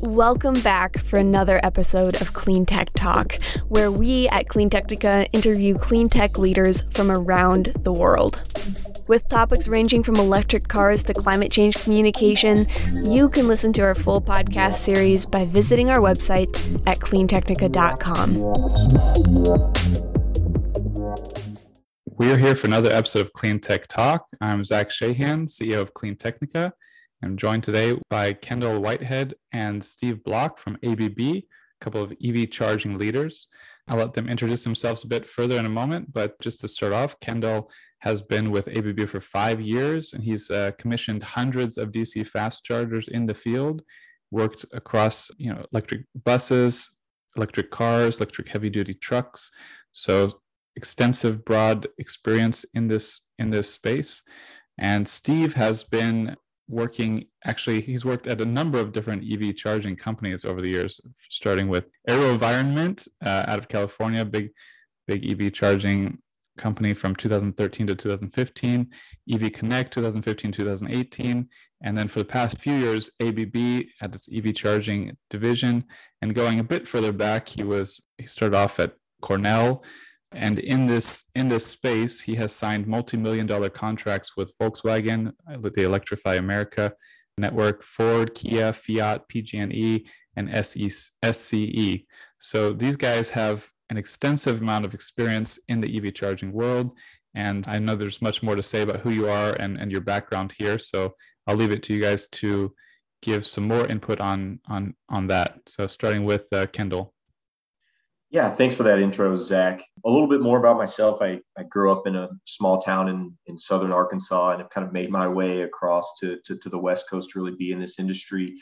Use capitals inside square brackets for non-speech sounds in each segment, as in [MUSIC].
Welcome back for another episode of Clean Tech Talk, where we at Clean Technica interview clean tech leaders from around the world. With topics ranging from electric cars to climate change communication, you can listen to our full podcast series by visiting our website at cleantechnica.com. We are here for another episode of Clean Tech Talk. I'm Zach Shahan, CEO of Clean Technica. I'm joined today by Kendall Whitehead and Steve Block from ABB, a couple of EV charging leaders. I'll let them introduce themselves a bit further in a moment, but just to start off, Kendall has been with ABB for five years, and he's uh, commissioned hundreds of DC fast chargers in the field, worked across you know electric buses, electric cars, electric heavy duty trucks. So extensive, broad experience in this in this space. And Steve has been working actually he's worked at a number of different ev charging companies over the years starting with AeroVironment uh, out of california big big ev charging company from 2013 to 2015, EV Connect 2015 2018, and then for the past few years, ABB had its EV charging division. And going a bit further back, he was he started off at Cornell, and in this in this space, he has signed multi-million dollar contracts with Volkswagen, the Electrify America network, Ford, Kia, Fiat, PG&E, and SCE. So these guys have an extensive amount of experience in the EV charging world. And I know there's much more to say about who you are and, and your background here. So I'll leave it to you guys to give some more input on on on that. So starting with uh, Kendall. Yeah, thanks for that intro, Zach. A little bit more about myself. I, I grew up in a small town in, in southern Arkansas and have kind of made my way across to, to, to the West Coast to really be in this industry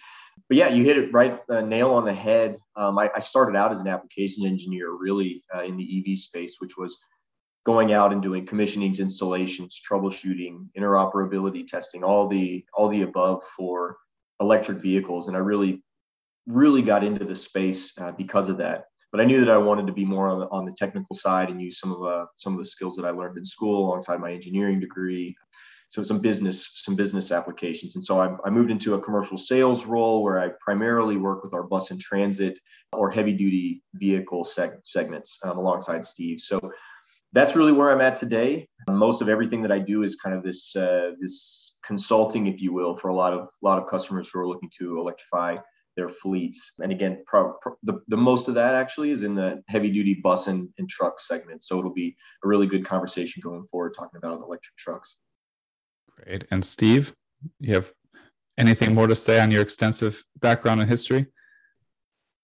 but yeah, you hit it right, uh, nail on the head. Um, I, I, started out as an application engineer, really uh, in the EV space, which was going out and doing commissionings, installations, troubleshooting, interoperability testing, all the all the above for electric vehicles. And I really, really got into the space uh, because of that. But I knew that I wanted to be more on the, on the technical side and use some of uh, some of the skills that I learned in school alongside my engineering degree. So some business some business applications. And so I, I, moved into a commercial sales role where i primarily work with our bus and transit or heavy duty vehicle seg- segments um, alongside steve. So that's really where i'm at today. Most of everything that i do is kind of this uh, this consulting if you will for a lot of a lot of customers who are looking to electrify their fleets and again pro, pro, the, the most of that actually is in the heavy duty bus and, and truck segment so it'll be a really good conversation going forward talking about electric trucks Great. And Steve, you have anything more to say on your extensive background and history?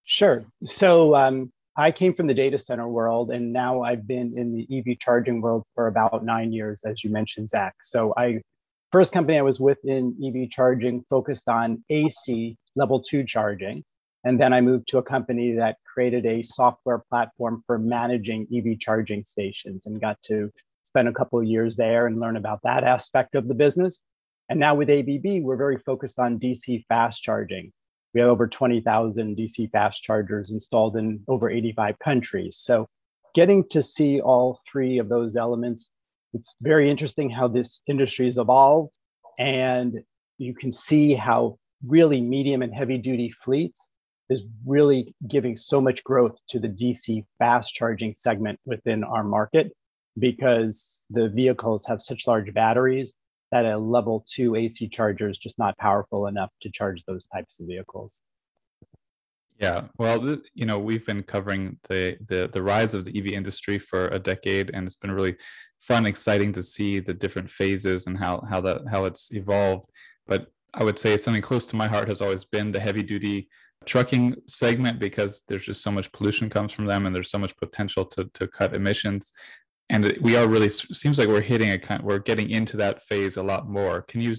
Sure. So um, I came from the data center world, and now I've been in the EV charging world for about nine years, as you mentioned, Zach. So I first company I was with in EV charging focused on AC level two charging. And then I moved to a company that created a software platform for managing EV charging stations and got to spend a couple of years there and learn about that aspect of the business. And now with ABB, we're very focused on DC fast charging. We have over 20,000 DC fast chargers installed in over 85 countries. So getting to see all three of those elements, it's very interesting how this industry has evolved. And you can see how really medium and heavy duty fleets is really giving so much growth to the DC fast charging segment within our market because the vehicles have such large batteries that a level two AC charger is just not powerful enough to charge those types of vehicles. Yeah, well, you know, we've been covering the, the the rise of the EV industry for a decade, and it's been really fun, exciting to see the different phases and how how that how it's evolved. But I would say something close to my heart has always been the heavy duty trucking segment because there's just so much pollution comes from them and there's so much potential to, to cut emissions. And we are really seems like we're hitting a kind we're getting into that phase a lot more. Can you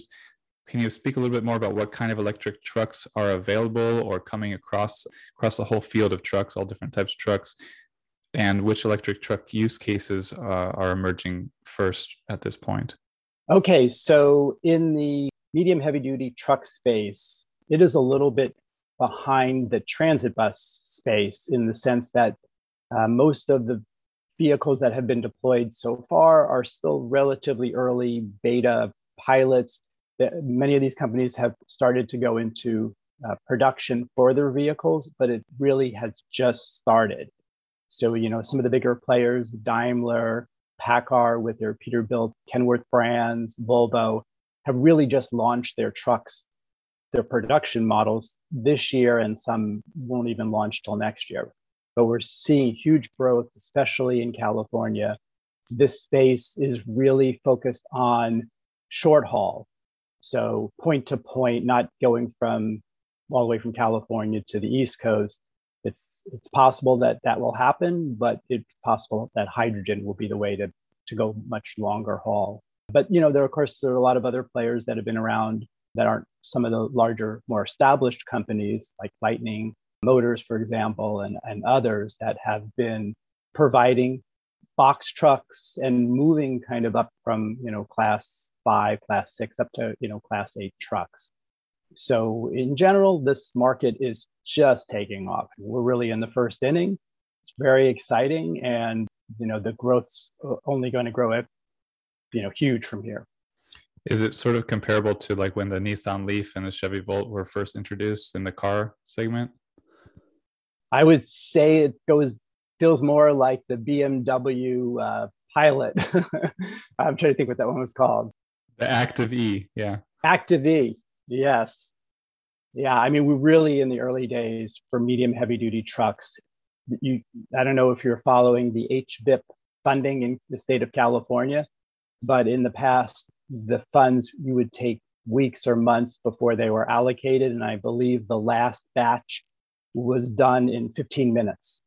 can you speak a little bit more about what kind of electric trucks are available or coming across across the whole field of trucks all different types of trucks? And which electric truck use cases uh, are emerging first at this point? Okay so in the medium heavy duty truck space it is a little bit behind the transit bus space in the sense that uh, most of the vehicles that have been deployed so far are still relatively early beta pilots. Many of these companies have started to go into uh, production for their vehicles, but it really has just started. So, you know, some of the bigger players, Daimler, PACCAR with their Peterbilt, Kenworth brands, Volvo, have really just launched their trucks, their production models this year, and some won't even launch till next year. But we're seeing huge growth, especially in California. This space is really focused on short haul. So, point to point, not going from all the way from California to the East Coast. It's, it's possible that that will happen, but it's possible that hydrogen will be the way to, to go much longer haul. But you know, there of course there are a lot of other players that have been around that aren't some of the larger, more established companies like Lightning Motors, for example, and, and others that have been providing box trucks and moving kind of up from you know class five, class six up to you know class eight trucks. So in general, this market is just taking off. We're really in the first inning. It's very exciting, and you know the growth's only going to grow you know huge from here. Is it sort of comparable to like when the Nissan Leaf and the Chevy Volt were first introduced in the car segment? I would say it goes feels more like the BMW uh, Pilot. [LAUGHS] I'm trying to think what that one was called. The Active E, yeah. Active E, yes. Yeah, I mean, we're really in the early days for medium heavy duty trucks. You, I don't know if you're following the HVIP funding in the state of California, but in the past, the funds you would take weeks or months before they were allocated. And I believe the last batch was done in 15 minutes.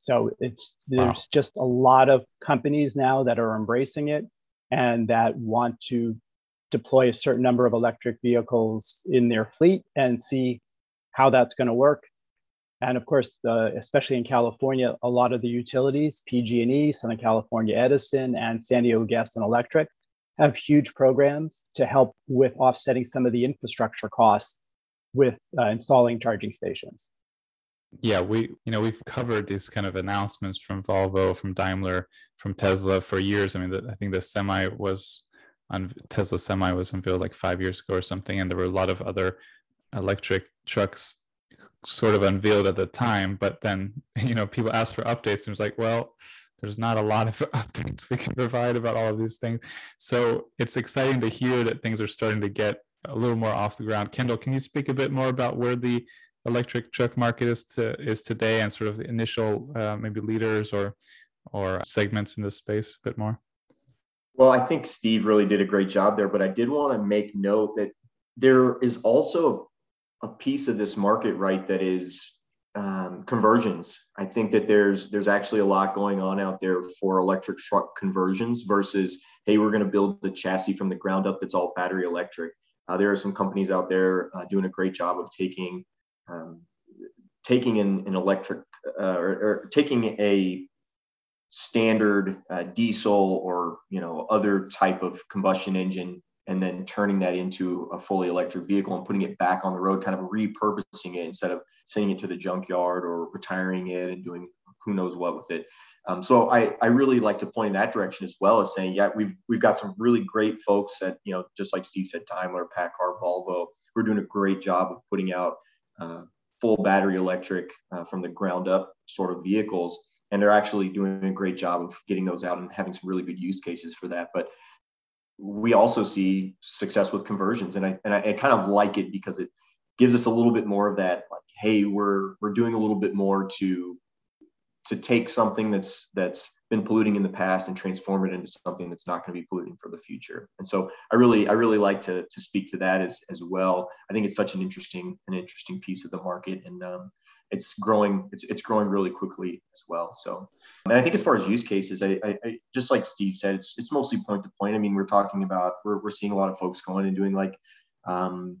So it's there's wow. just a lot of companies now that are embracing it and that want to deploy a certain number of electric vehicles in their fleet and see how that's going to work and of course, the, especially in California, a lot of the utilities, PG&E, Southern California Edison, and San Diego Gas and Electric, have huge programs to help with offsetting some of the infrastructure costs with uh, installing charging stations. Yeah, we you know we've covered these kind of announcements from Volvo, from Daimler, from Tesla for years. I mean, the, I think the semi was on Tesla semi was unveiled like five years ago or something, and there were a lot of other electric trucks sort of unveiled at the time but then [LAUGHS] you know people ask for updates and it's like well there's not a lot of [LAUGHS] updates we can provide about all of these things. So it's exciting to hear that things are starting to get a little more off the ground. Kendall can you speak a bit more about where the electric truck market is to is today and sort of the initial uh, maybe leaders or or segments in this space a bit more? Well i think steve really did a great job there but i did want to make note that there is also a piece of this market right that is um, conversions. I think that there's there's actually a lot going on out there for electric truck conversions versus hey we're going to build the chassis from the ground up that's all battery electric. Uh, there are some companies out there uh, doing a great job of taking um, taking an, an electric uh, or, or, taking a standard uh, diesel or you know other type of combustion engine and then turning that into a fully electric vehicle and putting it back on the road, kind of repurposing it instead of sending it to the junkyard or retiring it and doing who knows what with it. Um, so I, I really like to point in that direction as well as saying, yeah, we've we've got some really great folks that you know, just like Steve said, Daimler, PACCAR, Volvo. We're doing a great job of putting out uh, full battery electric uh, from the ground up sort of vehicles, and they're actually doing a great job of getting those out and having some really good use cases for that. But we also see success with conversions, and I and I, I kind of like it because it gives us a little bit more of that like, hey, we're we're doing a little bit more to to take something that's that's been polluting in the past and transform it into something that's not going to be polluting for the future. And so I really I really like to to speak to that as as well. I think it's such an interesting an interesting piece of the market, and um, it's growing it's, it's growing really quickly as well. So and i think as far as use cases I, I, I, just like steve said it's, it's mostly point to point. I mean we're talking about we're, we're seeing a lot of folks going and doing like um,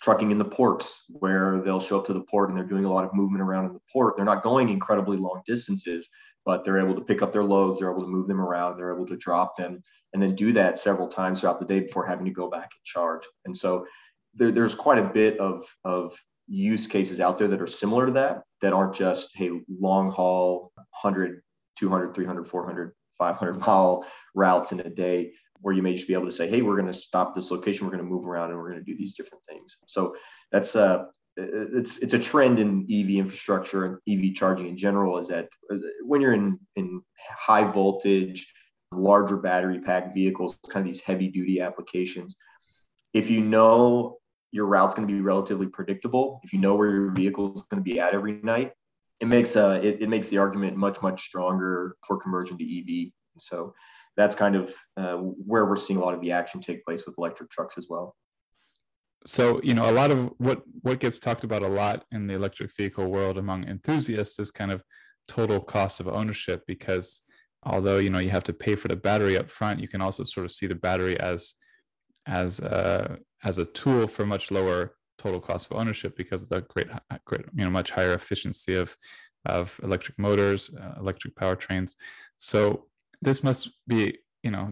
trucking in the ports where they'll show up to the port and they're doing a lot of movement around in the port. They're not going incredibly long distances but they're able to pick up their loads they're able to move them around they're able to drop them and then do that several times throughout the day before having to go back and charge. And so there, there's quite a bit of, of use cases out there that are similar to that that aren't just hey long haul 100 200 300 400 500 mile routes in a day where you may just be able to say, hey, we're going to stop this location, we're going to move around, and we're going to do these different things. So that's uh, it's it's a trend in EV infrastructure and EV charging in general. Is that uh, when you're in in high voltage, larger battery pack vehicles, kind of these heavy duty applications, if you know your route's going to be relatively predictable, if you know where your vehicle is going to be at every night, it makes uh it, it makes the argument much much stronger for conversion to EV. So that's kind of uh, where we're seeing a lot of the action take place with electric trucks as well. So you know a lot of what what gets talked about a lot in the electric vehicle world among enthusiasts is kind of total cost of ownership because although you know you have to pay for the battery up front, you can also sort of see the battery as as a, as a tool for much lower total cost of ownership because of the great, great you know, much higher efficiency of of electric motors, uh, electric powertrains. So this must be, you know,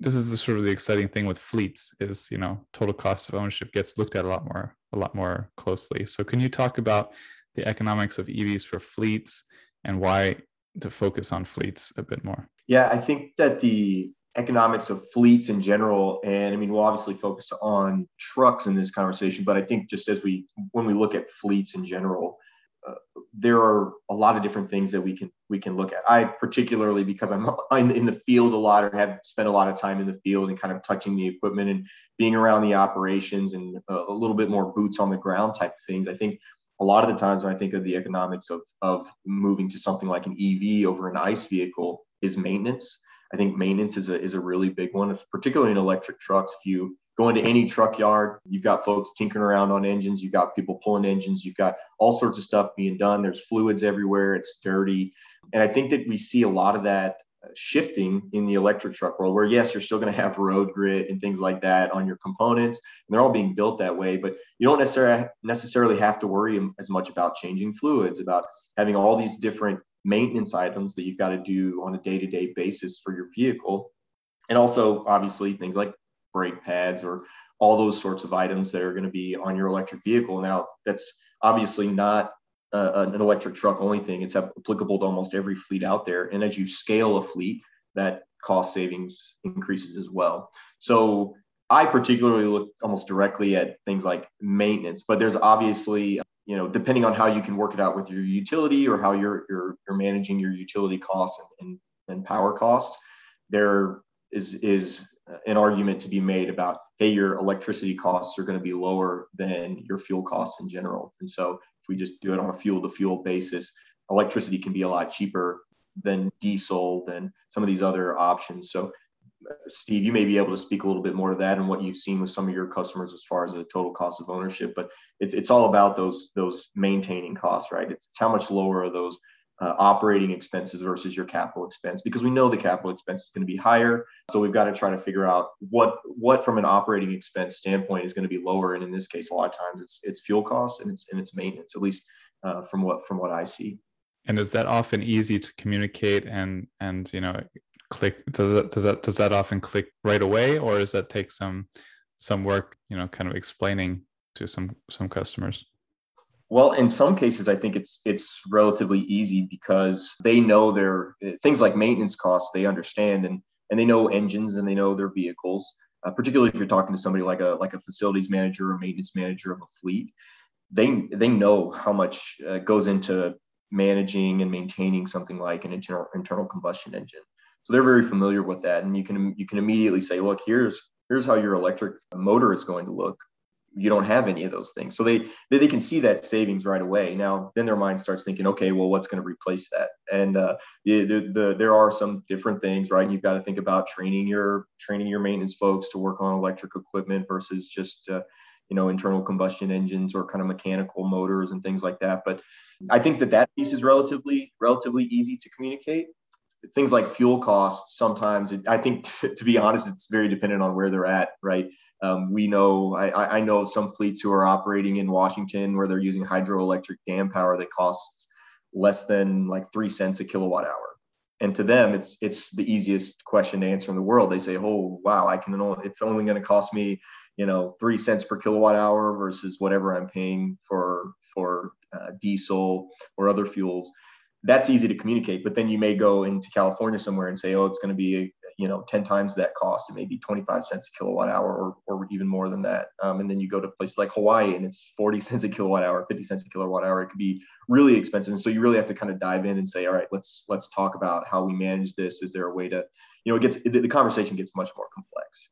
this is the sort of the exciting thing with fleets is, you know, total cost of ownership gets looked at a lot more, a lot more closely. So can you talk about the economics of EVs for fleets and why to focus on fleets a bit more? Yeah, I think that the economics of fleets in general. And I mean, we'll obviously focus on trucks in this conversation, but I think just as we, when we look at fleets in general, uh, there are a lot of different things that we can we can look at. I particularly because I'm, [LAUGHS] in the field a lot or have spent a lot of time in the field and kind of touching the equipment and being around the operations and a, a little bit more boots on the ground type of things. I think a lot of the times when I think of the economics of of moving to something like an EV over an ICE vehicle is maintenance. I think maintenance is a, is a really big one, particularly in electric trucks. If you go into any truck yard, you've got folks tinkering around on engines, you've got people pulling engines, you've got all sorts of stuff being done. There's fluids everywhere, it's dirty. And I think that we see a lot of that shifting in the electric truck world where yes you're still going to have road grit and things like that on your components and they're all being built that way but you don't necessarily necessarily have to worry as much about changing fluids about having all these different maintenance items that you've got to do on a day-to-day basis for your vehicle. And also obviously things like brake pads or all those sorts of items that are going to be on your electric vehicle. Now that's obviously not uh, an electric truck only thing. It's applicable to almost every fleet out there. And as you scale a fleet that cost savings increases as well. So i particularly look almost directly at things like maintenance but there's obviously you know, depending on how you can work it out with your utility or how you're you're, you're managing your utility costs and, and, and power costs, there is is an argument to be made about hey, your electricity costs are going to be lower than your fuel costs in general. And so if we just do it on a fuel to fuel basis, electricity can be a lot cheaper than diesel than some of these other options. So Steve, you may be able to speak a little bit more to that and what you've seen with some of your customers as far as the total cost of ownership. But it's it's all about those those maintaining costs, right? It's, it's how much lower are those uh, operating expenses versus your capital expense because we know the capital expense is going to be higher. So we've got to try to figure out what what from an operating expense standpoint is going to be lower. And in this case, a lot of times it's it's fuel costs and it's and it's maintenance, at least uh, from what from what I see. And is that often easy to communicate and and you know click does that does that does that often click right away or does that take some some work you know kind of explaining to some some customers? Well in some cases i think it's it's relatively easy because they know their things like maintenance costs they understand and and they know engines and they know their vehicles uh, particularly if you're talking to somebody like a like a facilities manager or maintenance manager of a fleet. They they know how much uh, goes into managing and maintaining something like an internal internal combustion engine so they're very familiar with that, and you can you can immediately say, look, here's here's how your electric motor is going to look. You don't have any of those things, so they they, they can see that savings right away. Now, then their mind starts thinking, okay, well, what's going to replace that? And uh, the, the, the there are some different things, right? You've got to think about training your training your maintenance folks to work on electric equipment versus just uh, you know internal combustion engines or kind of mechanical motors and things like that but i think that that piece is relatively relatively easy to communicate things like fuel costs sometimes it, i think [LAUGHS] t- to be honest it's very dependent on where they're at right? Um, we know I, I know some fleets who are operating in washington where they're using hydroelectric dam power that costs less than like three cents a kilowatt hour. And to them it's it's the easiest question to answer in the world. They say oh wow i can only it's only going to cost me you know three cents per kilowatt hour versus whatever i'm paying for for uh, diesel or other fuels that's easy to communicate. But then you may go into California somewhere and say, oh, it's going to be you know 10 times that cost. It may be 25 cents a kilowatt hour or, or even more than that. Um, and then you go to places like hawaii and it's 40 [LAUGHS] cents a kilowatt hour 50 cents a kilowatt hour. It could be really expensive. And so you really have to kind of dive in and say all right let's let's talk about how we manage this. Is there a way to you know it gets the, the conversation gets much more complex.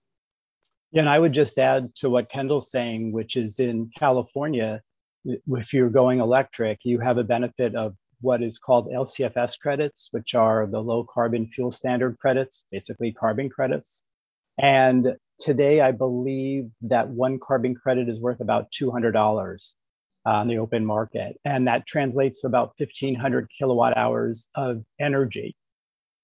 Yeah and i would just add to what kendall's saying which is in california if you're going electric you have a benefit of what is called LCFS credits, which are the low carbon fuel standard credits, basically carbon credits. And today, I believe that one carbon credit is worth about $200 on the open market. And that translates to about 1,500 kilowatt hours of energy.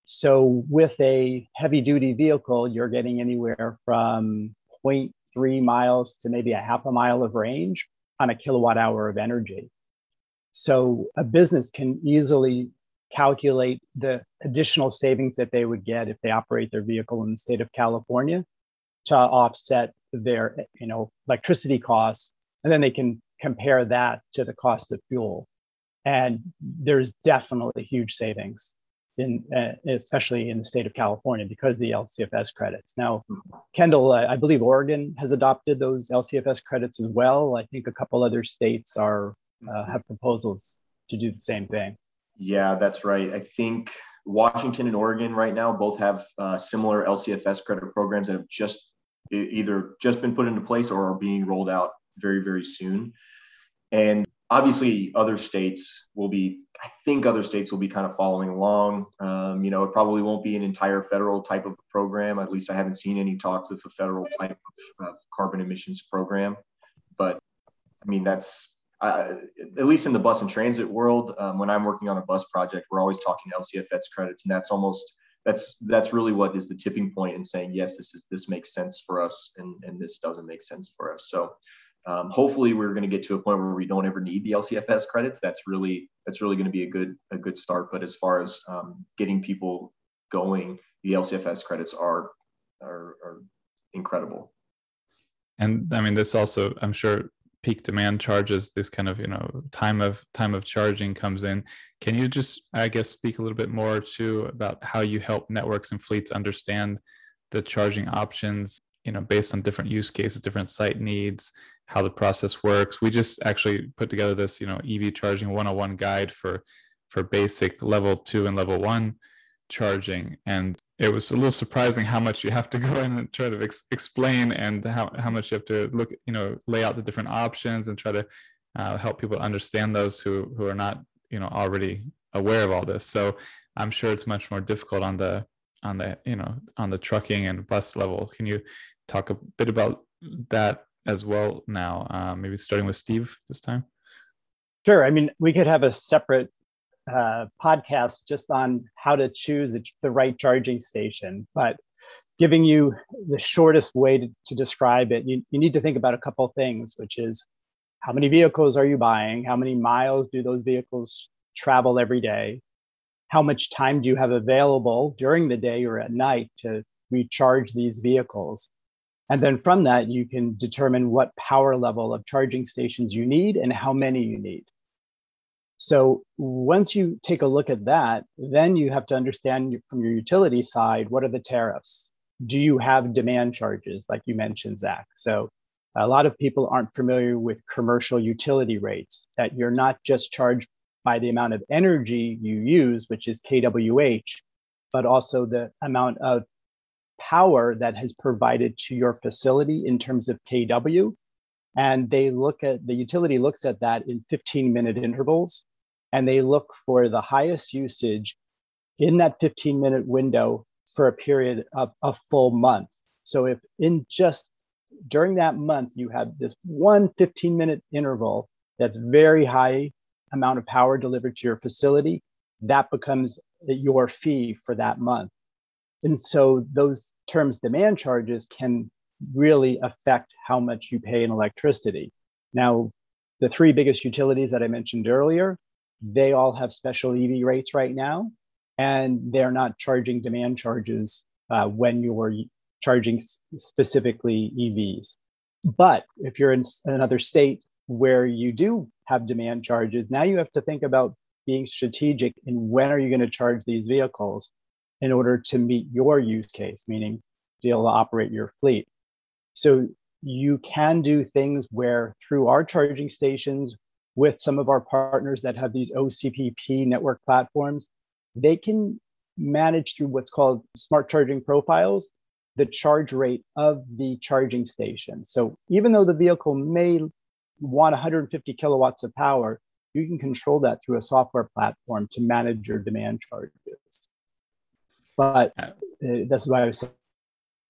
So, with a heavy duty vehicle, you're getting anywhere from 0.3 miles to maybe a half a mile of range on a kilowatt hour of energy. So a business can easily calculate the additional savings that they would get if they operate their vehicle in the state of California to offset their you know electricity costs and then they can compare that to the cost of fuel and there's definitely huge savings in uh, especially in the state of California because the LCFS credits. Now, Kendall, uh, I believe Oregon has adopted those LCFS credits as well. I think a couple other states are uh, have proposals to do the same thing. Yeah, that's right. I think Washington and Oregon right now both have uh, similar LCFS credit programs that have just either just been put into place or are being rolled out very, very soon. And obviously, other states will be, I think other states will be kind of following along. Um, you know, it probably won't be an entire federal type of program. At least I haven't seen any talks of a federal type of, of carbon emissions program. But I mean, that's at least in the bus and transit world, um, when I'm working on a bus project, we're always talking LCFS credits, and that's almost that's that's really what is the tipping point in saying yes, this is this makes sense for us, and and this doesn't make sense for us. So um, hopefully, we're going to get to a point where we don't ever need the LCFS credits. That's really that's really going to be a good a good start. But as far as um, getting people going, the LCFS credits are are, are incredible. And I mean, this also, I'm sure, peak demand charges this kind of you know time of time of charging comes in. Can you just i guess speak a little bit more to about how you help networks and fleets understand the charging options you know based on different use cases different site needs how the process works? We just actually put together this you know ev charging 101 guide for for basic level 2 and level 1 charging. And it was a little surprising how much you have to [LAUGHS] go in and try to ex- explain and how, how much you have to look you know lay out the different options and try to uh, help people understand those who who are not you know already aware of all this. So i'm sure it's much more difficult on the on the you know on the trucking and bus level. Can you talk a bit about that as well now? Uh, maybe starting with steve this time. Sure. I mean we could have a separate uh, podcast just on how to choose the, right charging station, but giving you the shortest way to, to describe it, you, you need to think about a couple things, which is how many vehicles are you buying? How many miles do those vehicles travel every day? How much time do you have available during the day or at night to recharge these vehicles? And then from that, you can determine what power level of charging stations you need and how many you need. So once you take a look at that, then you have to understand from your utility side what are the tariffs? Do you have demand charges, like you mentioned, Zach? So a lot of people aren't familiar with commercial utility rates, that you're not just charged by the amount of energy you use, which is kWh, but also the amount of power that has provided to your facility in terms of kW. And they look at the utility looks at that in 15 minute intervals and they look for the highest usage in that 15 minute window for a period of a full month. So if in just during that month you have this one 15 minute interval that's very high amount of power delivered to your facility, that becomes your fee for that month. And so those terms demand charges can really affect how much you pay in electricity. Now, the three biggest utilities that I mentioned earlier, they all have special EV rates right now, and they're not charging demand charges uh, when you're charging specifically EVs. But if you're in another state where you do have demand charges, now you have to think about being strategic in when are you going to charge these vehicles. in order to meet your use case, meaning be able to operate your fleet. So you can do things where through our charging stations with some of our partners that have these OCPP network platforms, they can manage through what's called smart charging profiles the charge rate of the charging station. So even though the vehicle may want 150 kilowatts of power, you can control that through a software platform to manage your demand charges. But uh, that's why I was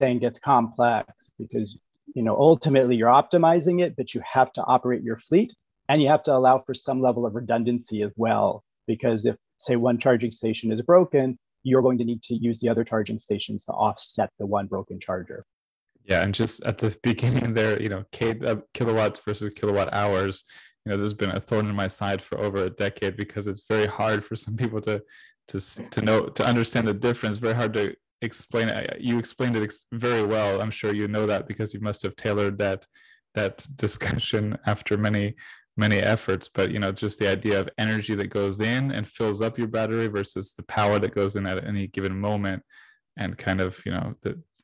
saying it gets complex because you know ultimately you're optimizing it, but you have to operate your fleet and you have to allow for some level of redundancy as well. Because if say one charging station is broken, you're going to need to use the other charging stations to offset the one broken charger. Yeah, and just at the [LAUGHS] beginning there, you know, uh, kilowatts versus kilowatt hours. You know, this has been a thorn in my side for over a decade because it's very hard for some people to to to know to understand the difference. Very hard to explain it. You explained it very well. I'm sure you know that because you must have tailored that that [LAUGHS] discussion after many many efforts but you know just the idea of energy that goes in and fills up your battery versus the power that goes in at any given moment and kind of you know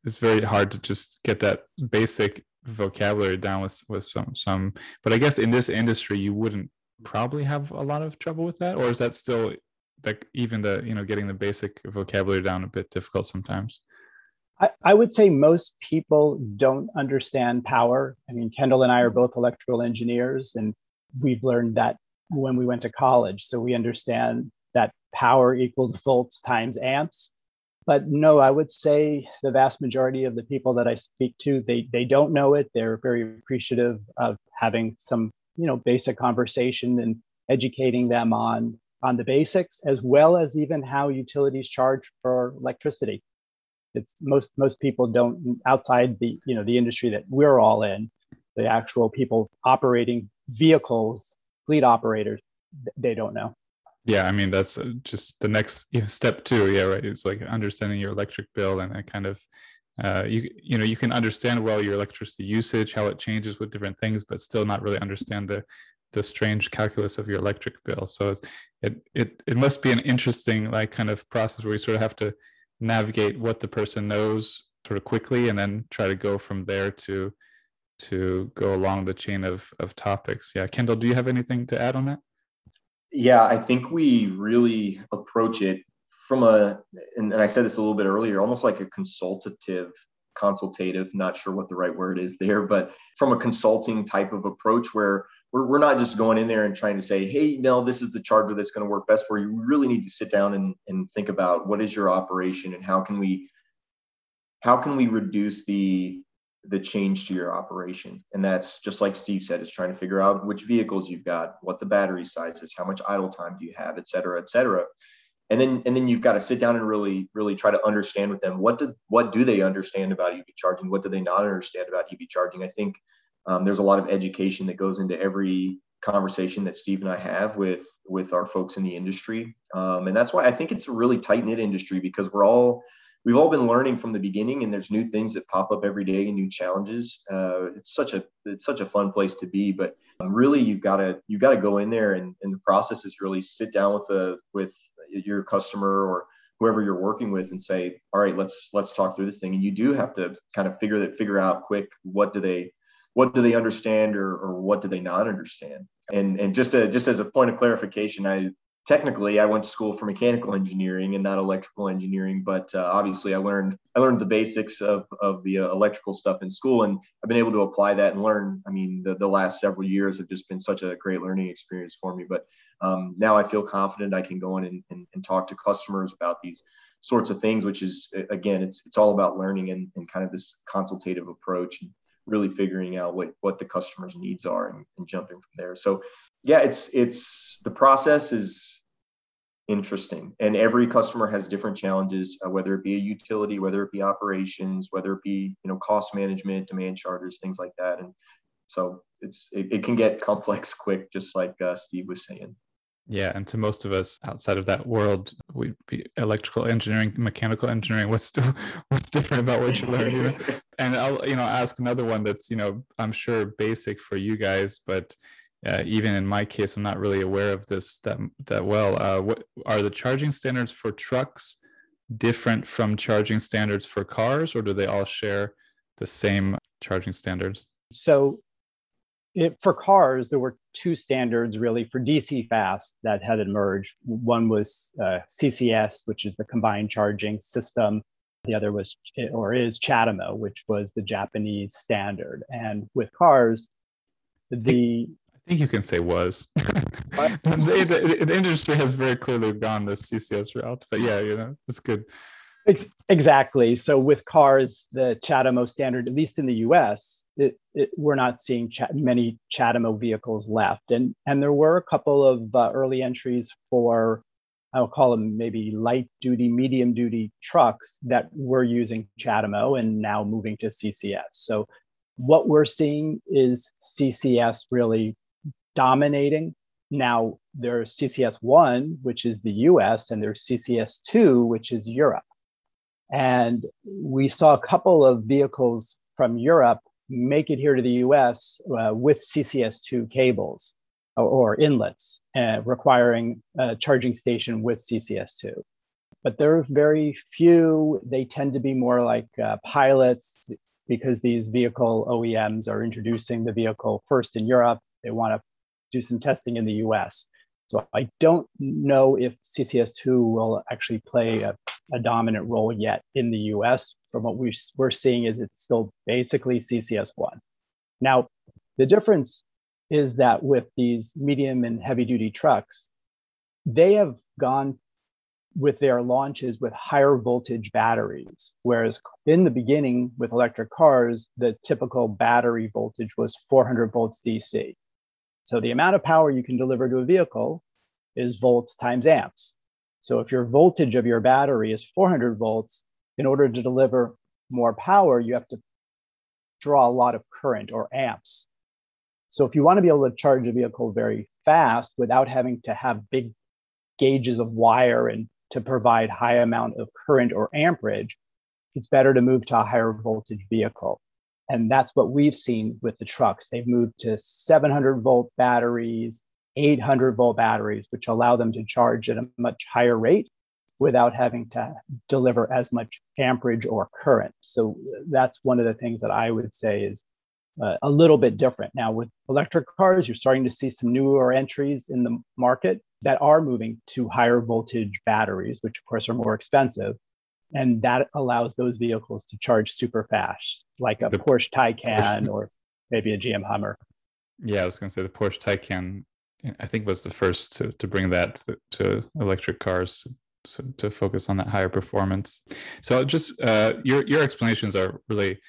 it's very hard to just get that basic vocabulary down with with some some but i guess in this industry you wouldn't probably have a lot of trouble with that or is that still like even the you know getting the basic vocabulary down a bit difficult sometimes? I, I would say most people don't understand power. I mean kendall and i are mm-hmm. both electrical engineers and we've learned that when we went to college so we understand that power equals volts times amps but no, I would say the vast majority of the people that I speak to, they they don't know it. They're very appreciative of having some, you know, basic conversation and educating them on on the basics, as well as even how utilities charge for electricity. It's most most people don't outside the you know the industry that we're all in, the actual people operating vehicles, fleet operators, they don't know yeah i mean that's uh, just the next [LAUGHS] step too. yeah right it's like understanding your electric bill and kind of uh, you you know you can understand well your electricity usage how it changes with different things but still not really understand the the strange calculus of your electric bill so it it it must be an interesting like kind of process where you sort of have to navigate what the person knows sort of quickly and then try to go from there to to go along the chain of of topics yeah kendall do you have anything to add on that yeah, I think we really approach it from a, and, and I said this a little bit earlier, almost like a consultative, consultative, not sure what the right word is there, but from a consulting type of approach where we're, we're not just going in there and trying to say, hey, no, this is the charger that's going to work best for you. We really need to sit down and, and think about what is your operation and how can we how can we reduce the the change to your operation. And that's just like Steve said, is trying to figure out which vehicles you've got, what the battery size is, how much idle time do you have, et cetera, et cetera. And then and then you've got to sit down and really, really try to understand with them what do what do they understand about EV charging? What do they not understand about EV charging? I think um, there's a lot of education that goes into every conversation that Steve and I have with with our folks in the industry. Um, and that's why I think it's a really tight knit industry because we're all we've all been learning from the beginning and there's new things that pop up every day and new challenges. Uh, it's such a it's such a fun place to be but um, really you've got to you've got to go in there and, and the process is really sit down with a with your customer or whoever you're working with and say all right let's let's talk through this thing. And you do have to kind of figure that figure out quick what do they what do they understand or, or what do they not understand. And and just a, just as a point of clarification i technically I went to school for mechanical engineering and not electrical engineering, but uh, obviously I learned I learned the basics of, of the uh, electrical stuff in school, and I've been able to apply that and learn. I mean, the, the last several years have just been such a great learning experience for me. But um, now I feel confident I can go in and, and, and, talk to customers about these sorts of things, which is again, it's it's all about learning and, and kind of this consultative approach and really figuring out what what the customer's needs are and, and jumping from there. So yeah, it's it's the process is interesting. And every customer has different challenges, uh, whether it be a utility, whether it be operations, whether it be you know cost management, demand charges, things like that. And so it's it, it can get [LAUGHS] complex quick, just like uh, Steve was saying. Yeah, and to most of us outside of that world, we'd be electrical engineering, mechanical engineering. What's [LAUGHS] what's different about what you know? [LAUGHS] and I'll you know ask another one that's you know I'm sure basic for you guys, but uh, even in my case, I'm not really aware of this that that well. Uh, what are the charging standards for trucks different from charging standards for cars, or do they all share the same charging standards? So, it, for cars, there were two standards really for DC fast that had emerged. One was uh, CCS, which is the combined charging system. The other was or is CHAdeMO, which was the Japanese standard. And with cars, the I think you can say was. [LAUGHS] [LAUGHS] the, the, the, industry has very clearly gone the CCS route, but yeah, you know, it's good. Exactly. So with cars, the CHAdeMO standard, at least in the U.S., it, it, we're not seeing ch- many CHAdeMO vehicles left, and and there were a couple of uh, early entries for, I'll call them maybe light duty, medium duty trucks that were using CHAdeMO and now moving to CCS. So what we're seeing is CCS really dominating. Now there's CCS1, which is the US, and there's CCS2, which is Europe. And we saw a couple of vehicles from Europe make it here to the US uh, with CCS2 cables or, or inlets, uh, requiring a charging station with CCS2. But there are very few. They tend to be more like uh, pilots because these vehicle OEMs are introducing the vehicle first in Europe. They want to do some testing in the US. So I don't know if CCS2 will actually play a, a dominant role yet in the US. From what we, we're seeing is it's still basically CCS1. Now, the difference is that with these medium and heavy duty trucks, they have gone with their launches with higher voltage batteries. Whereas in the beginning with electric cars, the typical battery voltage was 400 volts DC. So the amount of power you can deliver to a vehicle is volts times amps. So if your voltage of your battery is 400 volts, in order to deliver more power, you have to draw a lot of current or amps. So if you want to be able to charge a vehicle very fast without having to have big gauges of wire and to provide high amount of current or amperage, it's better to move to a higher voltage vehicle. And that's what we've seen with the trucks. They've moved to 700 volt batteries, 800 volt batteries, which allow them to charge at a much higher rate without having to deliver as much amperage or current. So that's one of the things that I would say is uh, a little bit different. Now, with electric cars, you're starting to see some newer entries in the market that are moving to higher voltage batteries, which of course are more expensive and that allows those vehicles to charge super fast, like a the, Porsche Taycan or maybe a GM Hummer. Yeah, I was going to say the Porsche Taycan. I think was the first to, to bring that to, electric cars so to focus on that higher performance. So just uh, your your explanations are really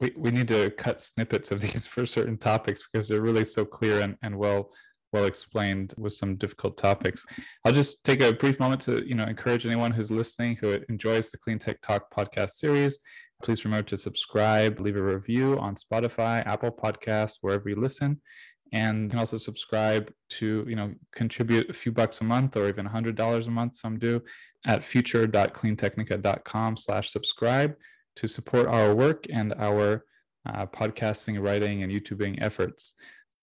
we, we need to cut snippets of [LAUGHS] these for certain topics because they're really so clear and, and well well explained with some difficult topics. I'll just take a brief moment to you know encourage anyone who's listening who enjoys the Clean Tech Talk podcast series. Please remember to subscribe, leave a review on Spotify, Apple Podcasts, wherever you listen, and you can also subscribe to you know contribute a few bucks a month or even a hundred dollars a month. Some do at future.cleantechnica.com slash subscribe to support our work and our uh, podcasting, writing, and YouTubing efforts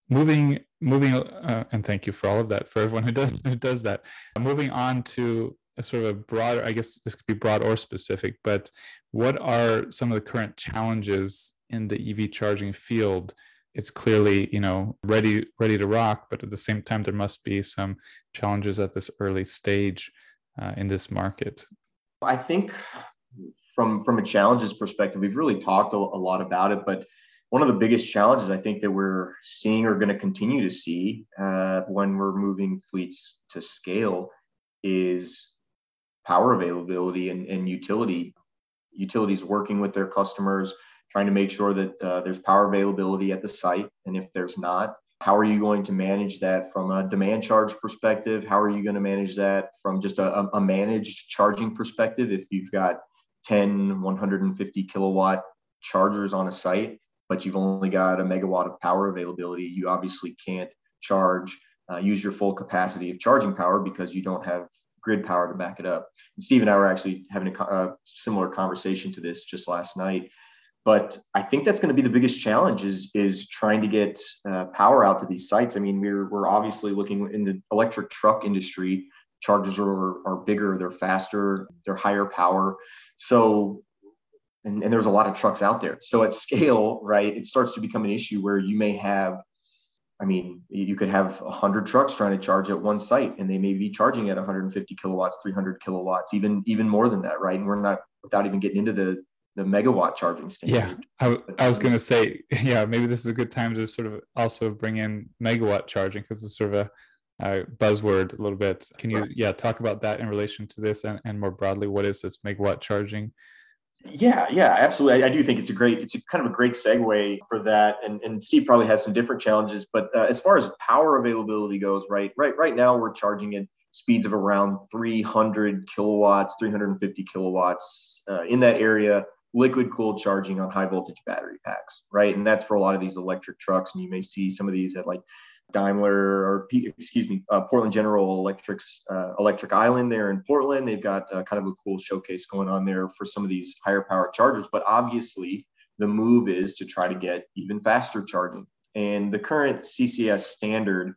moving moving uh, and thank you for all of that for everyone who does [LAUGHS] who does that. Moving on to a sort of a broader i guess this could be broad or specific but what are some of the current challenges in the ev charging field? It's clearly you know ready ready to rock but at the same time there must be some challenges at this early stage uh, in this market. I think from from a challenges perspective we've really talked a, a lot about it but one of the biggest challenges I think that we're seeing or going to continue to see uh, when we're moving fleets to scale is power availability and, and utility. Utilities working with their customers, trying to make sure that uh, there's power availability at the site. And if there's not, how are you going to manage that from a demand charge perspective? How are you going to manage that from just a, a managed charging perspective? If you've got 10, 150 kilowatt chargers on a site, but you've only got a megawatt of power availability, you obviously can't charge, uh, use your full capacity of charging power because you don't have grid power to back it up. And Steve and I were actually having a, a similar conversation to this just last night. But I think that's going to be the biggest challenge is, is trying to get uh, power out to these sites. I mean, we're, we're obviously looking in the electric truck industry chargers are, are bigger, they're faster, they're higher power. So, and, and there's a lot of trucks out there. So at scale, right, it starts to become an issue where you may have I mean, you could have 100 trucks trying to charge at one site, and they may be charging at 150 kilowatts, 300 kilowatts, even even more than that, right? And we're not without even getting into the the megawatt charging standard. Yeah, I, I was going to say, [LAUGHS] yeah, maybe this is a good time to sort of also bring in megawatt charging because it's sort of a, a, buzzword a little bit. Can you, yeah, talk about that in relation to this and, and more broadly, what is this megawatt charging? Yeah, yeah, absolutely. I, I, do think it's a great, it's a kind of a great segue for that. And, and Steve probably has some different challenges, but uh, as far as power availability goes, right, right, right now we're charging at speeds of around 300 kilowatts, 350 kilowatts uh, in that area. Liquid cooled charging on high voltage battery packs, right? And that's for a lot of these electric trucks. And you may see some of these at like Daimler or excuse me, uh, Portland General Electric's uh, Electric Island there in Portland. They've got uh, kind of a cool showcase going on there for some of these higher power chargers. But obviously, the move is to try to get even faster charging. And the current CCS standard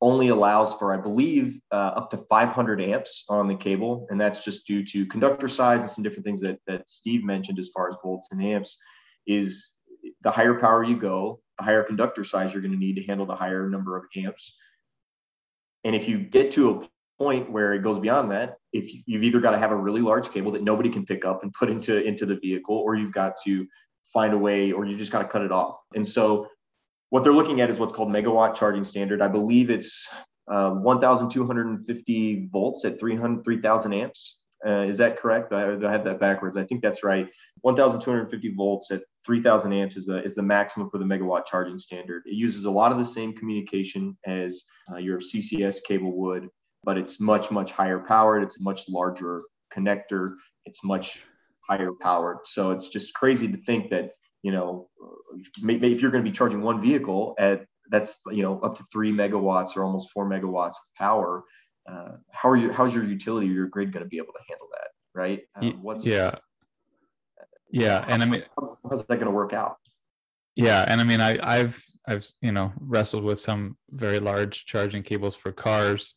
only allows for, I believe, uh, up to 500 amps on the cable, and that's just due to conductor size and some different things that that Steve mentioned as far as volts and amps. Is the higher power you go, the higher conductor size you're going to need to handle the higher number of amps. And if you get to a point where it goes beyond that, if you've either got to have a really large cable that nobody can pick up and put into into the vehicle, or you've got to find a way, or you just got to cut it off. And so, what they're looking at is what's called megawatt charging standard. I believe it's uh, 1,250 volts at 300 3,000 amps. Uh, is that correct? I, I had that backwards. I think that's right. 1,250 volts at 3,000 amps is the is the maximum for the megawatt charging standard. It uses a lot of the same communication as uh, your CCS cable would, but it's much much higher powered. It's a much larger connector. It's much higher powered. So it's just crazy to think that you know maybe if you're going to be charging one vehicle at that's you know up to three megawatts or almost four megawatts of power uh, how are you how's your utility or your grid going to be able to handle that right um, what's yeah yeah and i mean how's that going to work out? Yeah and i mean i i've i've you know wrestled with some very large charging cables for cars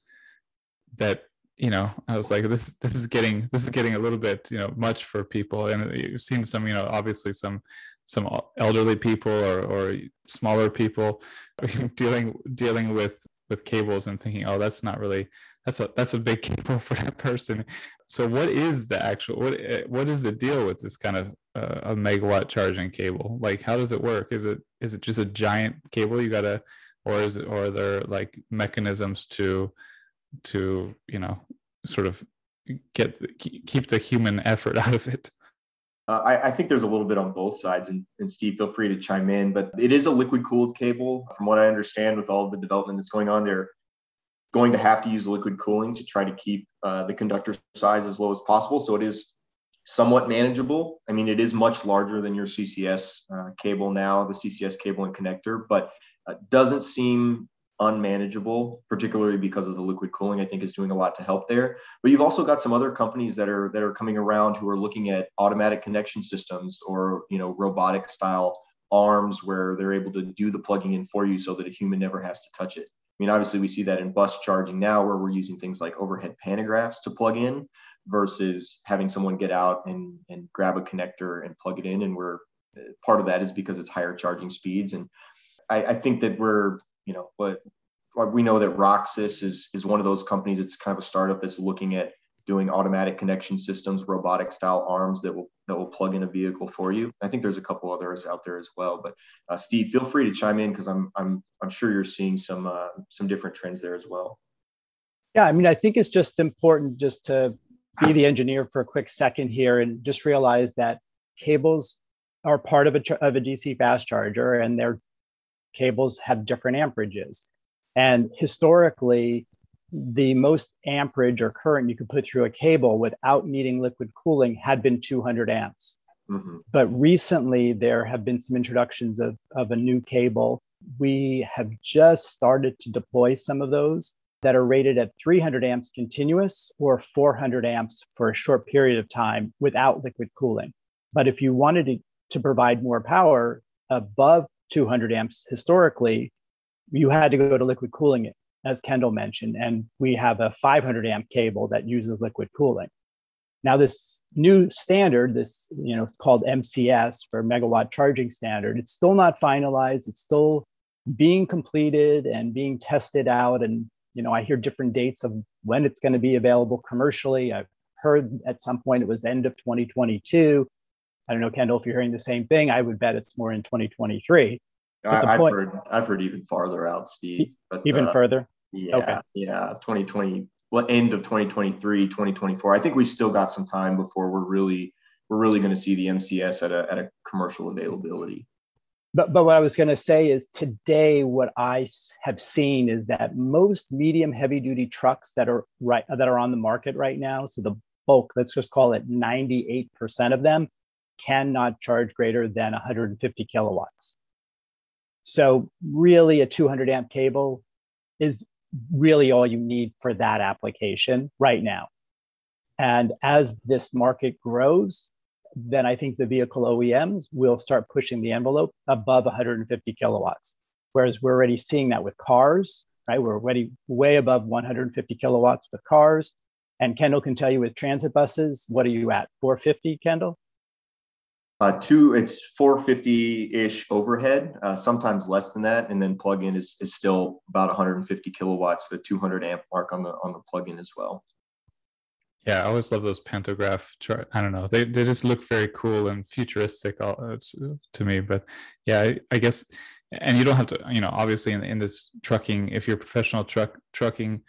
that you know i was like this this is getting this is getting a little bit you know much for people. And you've seen some you know obviously some some elderly people or or smaller people [LAUGHS] dealing dealing with with cables and thinking oh that's not really that's a that's a big [LAUGHS] cable for that person. So what is the actual what eh, what is the deal with this kind of a megawatt charging cable like how does it work is it is it just a giant cable you gotta or is it or are there like mechanisms to to you know sort of get keep the human effort [LAUGHS] out of it uh, I, I, think there's a little bit on both sides, and, and, Steve, feel free to chime in. But it is a liquid cooled cable, from what I understand, with all the development that's going on there going to have to use liquid cooling to try to keep uh, the conductor size as low as possible. So it is somewhat manageable. I mean, it is much larger than your CCS uh, cable now, the CCS cable and connector, but uh, doesn't seem unmanageable, particularly because of the liquid cooling. I think is doing a lot to help there. But you've also got some other companies that are that are coming around who are looking at automatic connection systems or you know robotic style arms where they're able to do the plugging in for you so that a human never has to touch it. I mean, obviously, we see that in bus charging now, where we're using things like overhead pantographs to plug in versus having someone get out and, and grab a connector and plug it in. And we're part of that is because it's higher charging speeds. And I, I think that we're, you know, but we know that Rocsys is is one of those companies. It's kind of a startup that's looking at doing automatic connection systems, robotic style arms that will that will plug in a vehicle for you. I think there's a couple others out there as well. But uh, Steve, feel free to chime in because I'm I'm I'm sure you're seeing some uh, some different trends there as well. Yeah, I mean, I think it's just important just to be the engineer for a quick second here and just realize that cables are part of a of a DC fast charger, and their cables have different amperages. And historically, the most amperage or current you could put through a cable without needing liquid cooling had been 200 amps. Mm-hmm. But recently, there have been some introductions of, of a new cable. We have just started to deploy some of those that are rated at 300 amps continuous or 400 amps for a short period of time without liquid cooling. But if you wanted to, to provide more power above 200 amps historically, you had to go to liquid cooling as Kendall mentioned, and we have a 500 amp cable that uses liquid cooling. Now, this new standard, this you know, it's called MCS for megawatt charging standard. It's still not finalized. It's still being completed and being tested out. And you know, I hear different dates of when it's going to be available commercially. I've heard at some point it was the end of 2022. I don't know, Kendall, if you're hearing the same thing. I would bet it's more in 2023. I, have point, heard I've heard even farther out, Steve. But, even uh, further. Yeah, okay. yeah, 2020 end of 2023 2024 i think we still got some time before we're really we're really going to see the mcs at a, at a commercial availability but, but what i was going to say is today what i have seen is that most medium heavy duty trucks that are right that are on the market right now so the bulk let's just call it 98% of them cannot charge greater than 150 kilowatts so really a 200 amp cable is really all you need for that application right now. And as this market grows, then I think the vehicle OEMs will start pushing the envelope above 150 kilowatts. Whereas we're already seeing that with cars, right? We're already way above 150 kilowatts with cars. And Kendall can tell you with transit buses, what are you at? 450, Kendall? Uh, two, it's 450-ish overhead, uh, sometimes less than that, and then plug-in is, is still about 150 kilowatts, the 200 amp mark on the on the plug-in as well. Yeah, I always love those pantograph chart. I don't know, they they just look very cool and futuristic uh, to me. But yeah, I, I guess, and you don't have to, you know, obviously in in this trucking, if you're a professional truck trucking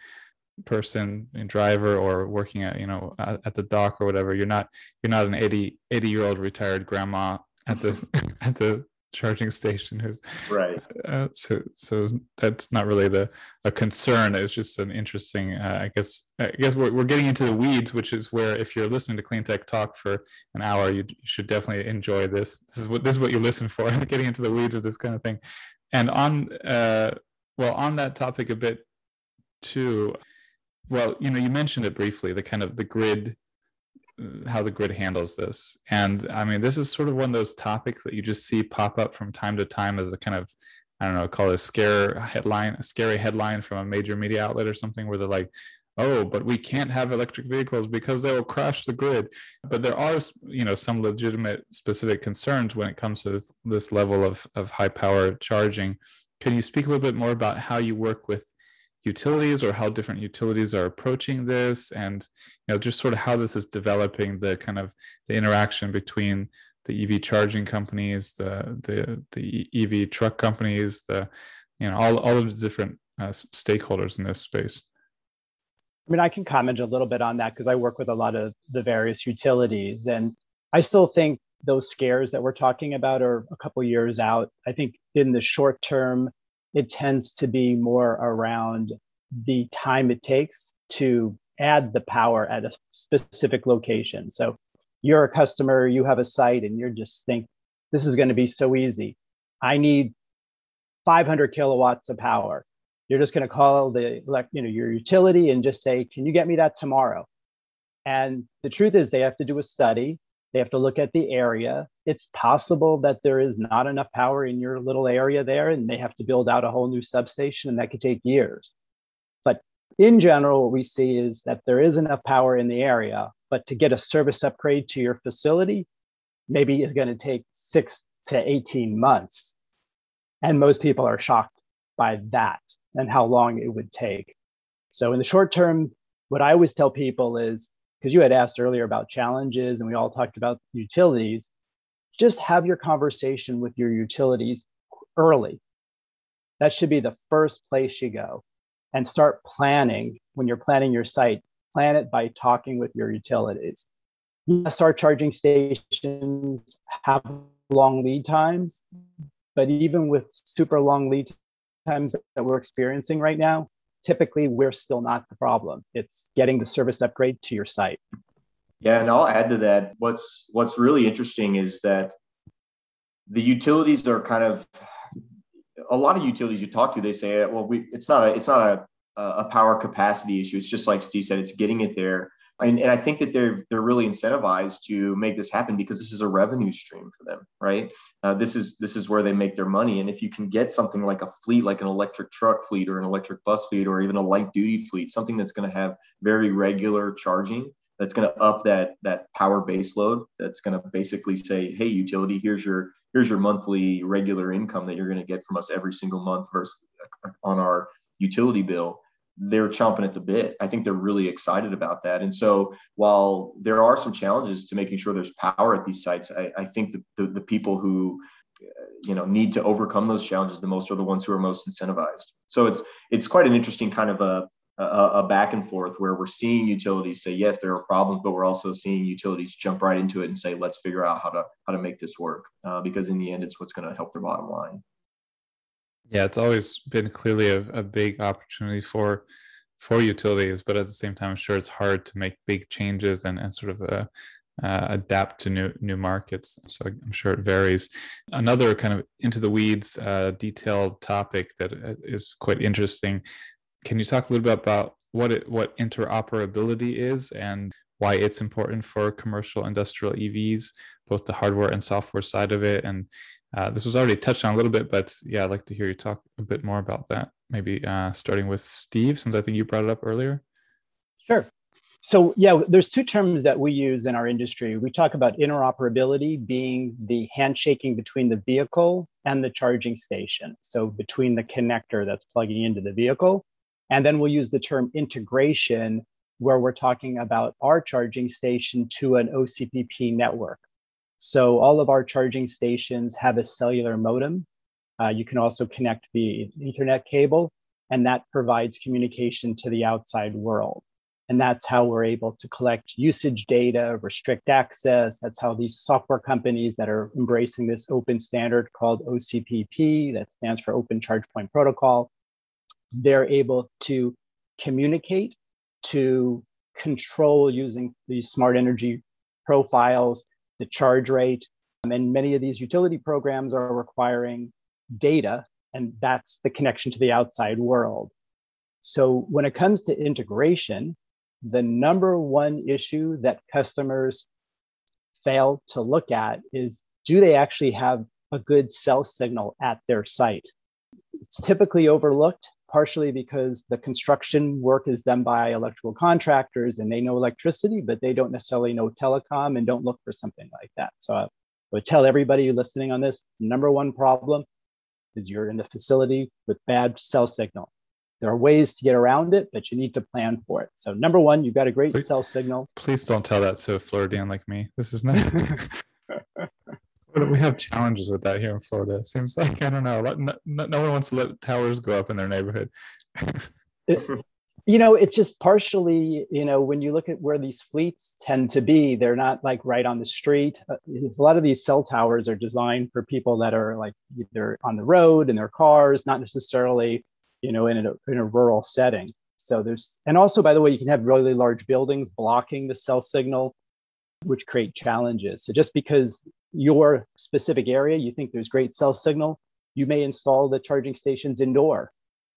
person and driver or working at you know at, at, the dock or whatever you're not you're not an 80 80 year old retired grandma at the [LAUGHS] at the charging station who's right. Uh, so so that's not really the a concern. It's just an interesting uh, i guess i guess we're, we're getting into the weeds which is where if you're listening to clean tech talk for an hour you, you should definitely enjoy this. This is what this is what you listen for [LAUGHS] getting into the weeds of this kind of thing. And on uh well on that topic a bit too well, you know, you mentioned it briefly, the kind of the grid, how the grid handles this. And I mean, this is sort of one of those topics that you just see pop up from time to time as a kind of, I don't know, call it a scare headline, a scary headline from a major media outlet or something where they're like, oh, but we can't have electric vehicles because they will crash the grid. But there are, you know, some legitimate specific concerns when it comes to this, this level of, of high power charging. Can you speak a little bit more about how you work with utilities or how different utilities are approaching this and you know just sort of how this is developing the kind of the interaction between the EV charging companies the the the EV truck companies the you know all, all of the different uh, stakeholders in this space. I mean I can comment a little bit on that because I work with a lot of the various utilities and I still think those scares that we're talking about are a couple years out. I think in the short term it tends to be more around the time it takes to add the power at a specific location. So you're a customer, you have a site, and you're just think this is going to be so easy. I need 500 kilowatts of power. You're just going to call the you know your utility and just say, "Can you get me that tomorrow?" And the truth is, they have to do a study. They have to look at the area. It's possible that there is not enough power in your little area there, and they have to build out a whole new substation, and that could take years. But in general, what we see is that there is enough power in the area, but to get a service upgrade to your facility, maybe is going to take six to 18 months. And most people are shocked by that and how long it would take. So, in the short term, what I always tell people is because you had asked earlier about challenges and we all talked about utilities, just have your conversation with your utilities early. That should be the first place you go and start planning when you're planning your site. Plan it by talking with your utilities. Yes, our charging stations have long lead times, but even with super long lead times that we're experiencing right now, typically we're still not the problem. It's getting the service upgrade to your site. Yeah, and I'll add to that. What's what's really interesting is that the utilities are kind of a lot of utilities you talk to. They say, well, we it's not a it's not a a power capacity issue. It's just like Steve said, it's getting it there. And, and I think that they're they're really incentivized to make this happen because this is a revenue stream for them, right? Uh, this is this is where they make their money, and if you can get something like a fleet, like an electric truck fleet or an electric bus fleet, or even a light duty fleet, something that's going to have very regular charging, that's going to up that that power base load, that's going to basically say, hey, utility, here's your here's your monthly regular income that you're going to get from us every single month versus on our utility bill they're chomping at the bit. I think they're really excited about that. And so while there are some challenges to making sure there's power at these sites, I, I think the, the, the, people who you know need to overcome those challenges the most are the ones who are most incentivized. So it's it's quite an interesting kind of a a, a back and forth where we're seeing utilities say yes there are problems, but we're also seeing utilities jump right into it and say let's figure out how to how to make this work uh, because in the end it's what's going to help their bottom line. Yeah, it's always been clearly a, a big opportunity for for utilities, but at the same time, I'm sure it's hard to make big changes and, and sort of uh, uh, adapt to new new markets. So I'm sure it varies. Another kind of into the weeds, uh, detailed topic that uh, quite interesting. Can you talk a little bit about what it, what interoperability is and why it's important for commercial industrial EVs, both the hardware and software side of it, and uh, this was already touched on a little bit, but yeah, I'd like to hear you talk a bit more about that. Maybe uh, starting with Steve, since I think you brought it up earlier. Sure. So yeah, there's two terms that we use in our industry. We talk about interoperability being the handshaking between the vehicle and the charging station. So between the connector that's plugging into the vehicle. And then we'll use the term integration where we're talking about our charging station to an OCPP network. So all of our charging stations have a cellular modem. Uh, you can also connect via Ethernet cable, and that provides communication to the outside world. And that's how we're able to collect usage data, restrict access. That's how these software companies that are embracing this open standard called OCPP, that stands for Open Charge Point Protocol, they're able to communicate, to control using these smart energy profiles the charge rate. Um, and many of these utility programs are requiring data, and that's the connection to the outside world. So when it comes to integration, the number one issue that customers fail to look at is do they actually have a good cell signal at their site? It's typically overlooked partially because the construction work is done by electrical contractors and they know electricity, but they don't necessarily know telecom and don't look for something like that. So I would tell everybody listening on this number one problem is you're in a facility with bad cell signal. There are ways to get around it, but you need to plan for it. So, number one, you've got a great please, cell signal. Please don't tell that to a Floridian like me. This is not. [LAUGHS] we have challenges with that here in Florida. It seems like I don't know. No, no one wants to let towers go up in their neighborhood. it, you know, it's just partially. You know, when you look at where these fleets tend to be, they're not like right on the street. Uh, a lot of these cell towers are designed for people that are like either on the road in their cars, not necessarily, you know, in a in a rural setting. So there's, and also by the way, you can have really large buildings blocking the cell signal which create challenges. So just because your specific area, you think there's great cell signal, you may install the charging stations indoor.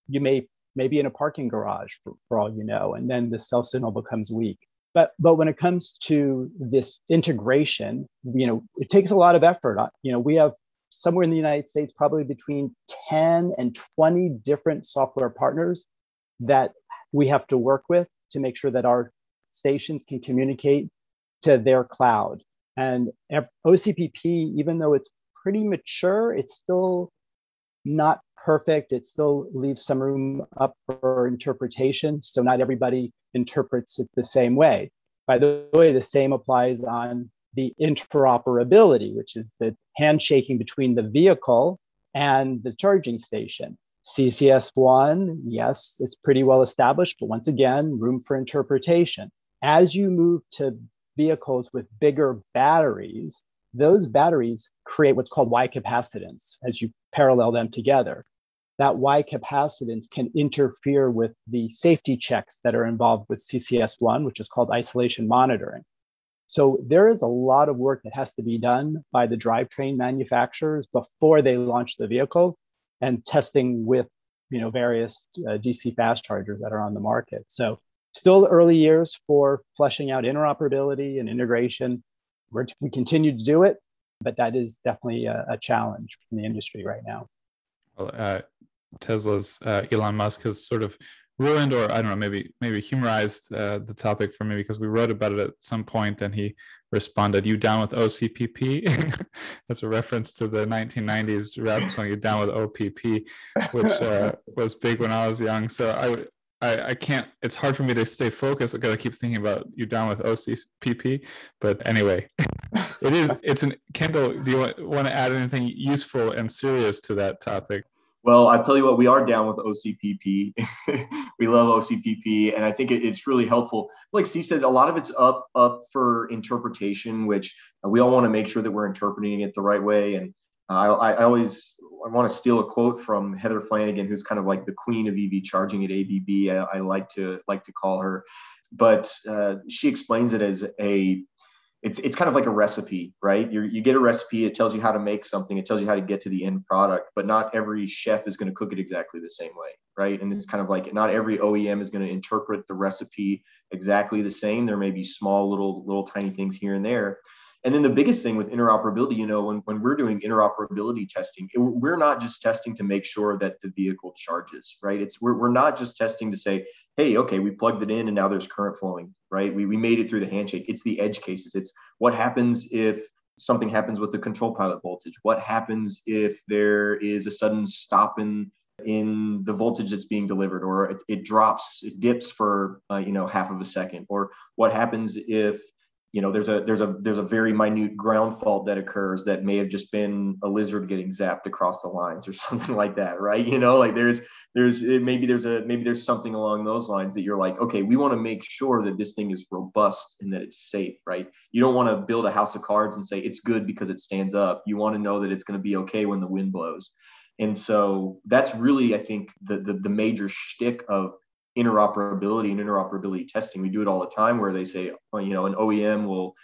You may maybe in a parking garage for, for all you know, and then the cell signal becomes weak. But but when it comes to this integration, you know, it takes a lot of effort. You know, we have somewhere in the United States probably between 10 and 20 different software partners that we have to work with to make sure that our stations can communicate to their cloud. And OCPP, even though it's pretty mature, it's still not perfect. It still leaves some room up for interpretation. So not everybody interprets it the same way. By the way, the same applies on the interoperability, which is the handshaking between the vehicle and the charging station. CCS1, yes, it's pretty well established, but once again, room for interpretation. As you move to vehicles with bigger batteries, those batteries create what's called Y capacitance as you parallel them together. That Y capacitance can interfere with the safety checks that are involved with CCS1, which is called isolation monitoring. So there is a lot of work that has to be done by the drivetrain manufacturers before they launch the vehicle and testing with you know various uh, DC fast chargers that are on the market. So still early years for fleshing out interoperability and integration. We're, we continue to do it, but that is definitely a, a challenge in the industry right now. Well, uh, Tesla's uh, Elon Musk has sort of ruined, or I don't know, maybe maybe humorized uh, the topic for me because we wrote about it at some point, and he responded, "You down with OCPP?" [LAUGHS] That's a reference to the 1990s rap song "You Down with OPP," which uh, [LAUGHS] was big when I was young. So I I, I can't it's hard for me to stay focused because I keep thinking about you down with OCPP. But anyway, [LAUGHS] it is it's an Kendall, do you want, to add anything useful and serious to that topic? Well, I tell you what, we are down with OCPP. [LAUGHS] we love OCPP, and I think it, it's really helpful. Like Steve said, a lot of it's up up for interpretation, which we all want to make sure that we're interpreting it the right way. And I, I always I want to steal a quote from Heather Flanagan, who's kind of like the queen of EV charging at ABB. I, I like to like to call her, but uh, she explains it as a it's it's kind of like a recipe, right? you you get a recipe, it tells you how to make something, it tells you how to get to the end product, but not every chef is going to cook it exactly the same way, right? And it's kind of like not every OEM is going to interpret the recipe exactly the same. There may be small little little tiny things here and there. And then the biggest thing with interoperability, you know, when, when we're doing interoperability testing, it, we're not just testing to make sure that the vehicle charges, right? It's we're, we're not just testing to say, hey, okay, we plugged it in and now there's current flowing, right? We, we made it through the handshake. It's the edge cases. It's what happens if something happens with the control pilot voltage? What happens if there is a sudden stop in in the voltage that's being delivered or it, it drops it dips for uh, you know half of a second or what happens if you know there's a there's a there's a very minute ground fault that occurs that may have just been a lizard getting zapped across the lines or [LAUGHS] something like that right? You know like there's there's maybe there's a maybe there's something along those lines that you're like okay we want to make sure that this thing is robust and that it's safe right? You don't want to build a house of cards and say it's good because it stands up. You want to know that it's going to be okay when the wind blows. And so that's really i think the the, the major shtick of interoperability and interoperability testing. We do it all the time where they say, you know, an OEM will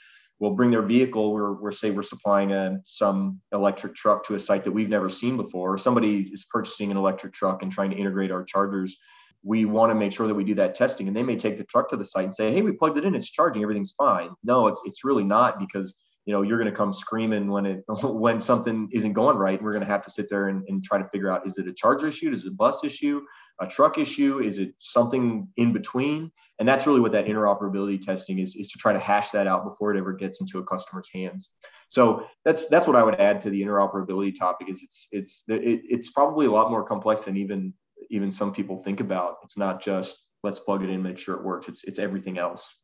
will bring their vehicle. We're, we're say we're supplying a, some electric truck to a site that we've never seen before. Or somebody is purchasing an electric truck and trying to integrate our chargers. We want to make sure that we do that testing, and they may take the truck to the site and say, "Hey, we plugged it in; it's charging, everything's fine." No, it's it's really not because you know you're going to come screaming when it [LAUGHS] when something isn't going right and we're going to have to sit there and, and try to figure out is it a charger issue? Is it a bus issue? A truck issue? Is it something in between? And that's really what that interoperability testing is is to try to hash that out before it ever gets into a customer's hands. So that's that's what i would add to the interoperability topic is it's it's it, it's probably a lot more complex than even even some people think about. It's not just let's plug it in make sure it works. It's it's everything else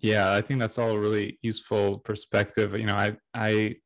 yeah, I think that's all a really useful perspective. You know, I I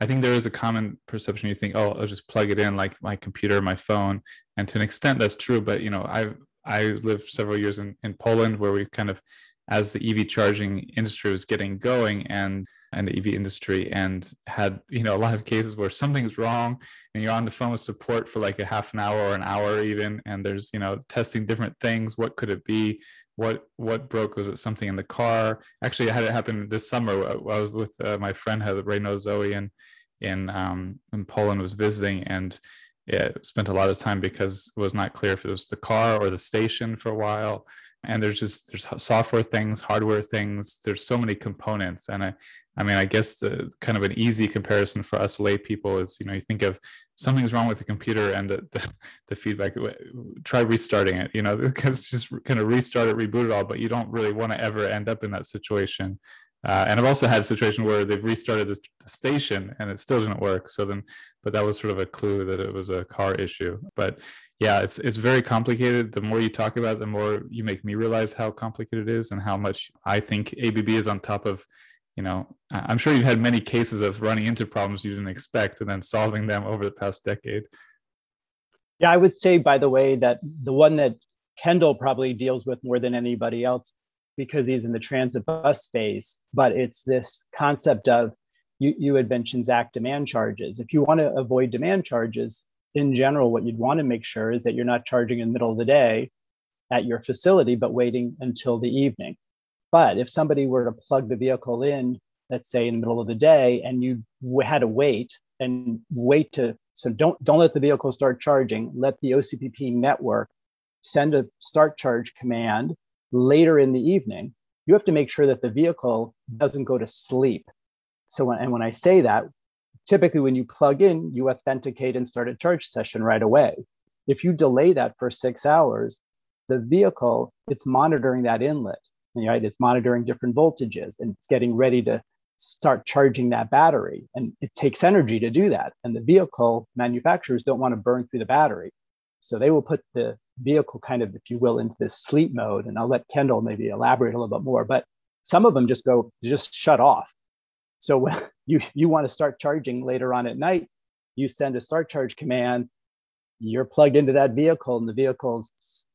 I think there is a common perception. You think, oh, I'll just plug it in like my computer, my phone, and to an extent that's true. But you know, I I lived several years in in Poland where we kind of, as the EV charging industry was getting going and and the EV industry and had you know a lot of cases where something's wrong and you're on the phone with support for like a half an hour or an hour even and there's you know testing different things what could it be what what broke? Was it something in the car? Actually i had it happen this summer. I was with uh, my friend had renault zoe in in um in poland was visiting and yeah, spent a lot of time because it was not clear if it was the car or the station for a while and there's just there's software things hardware things there's so many components. And i i mean i guess the kind of an easy comparison for us lay people is you know you think of something's wrong with the computer and the, the, the feedback try restarting it you know [LAUGHS] because just kind of restart it reboot it all but you don't really want to ever end up in that situation uh, and I've also had a situation where they've restarted the, the, station and it still didn't work. So then, but that was sort of a clue that it was a car issue. But yeah, it's it's very complicated. The more you talk about it, the more you make me realize how complicated it is and how much I think ABB is on top of. You know, I'm sure you've had many cases of running into problems you didn't expect and then solving them over the past decade. Yeah, I would say, by the way, that the one that Kendall probably deals with more than anybody else because he's in the transit bus space, but it's this concept of you, you had mentioned Zach demand charges. If you want to avoid demand charges, in general, what you'd want to make sure is that you're not charging in the middle of the day at your facility, but waiting until the evening. But if somebody were to plug the vehicle in, let's say in the middle of the day, and you had to wait and wait to so don't don't let the vehicle start charging. Let the OCPP network send a start charge command later in the evening, you have to make sure that the vehicle doesn't go to sleep. So, when, and when I say that, typically when you plug in, you authenticate and start a charge session right away. If you delay that for six hours, the vehicle, it's monitoring that inlet, right? It's monitoring different voltages and it's getting ready to start charging that battery. And it takes energy to do that. And the vehicle manufacturers don't want to burn through the battery. So they will put the vehicle kind of, if you will, into this sleep mode. And I'll let Kendall maybe elaborate a little bit more. But some of them just go, just shut off. So when [LAUGHS] you, you want to start charging later on at night, you send a start charge command, you're plugged into that vehicle and the vehicle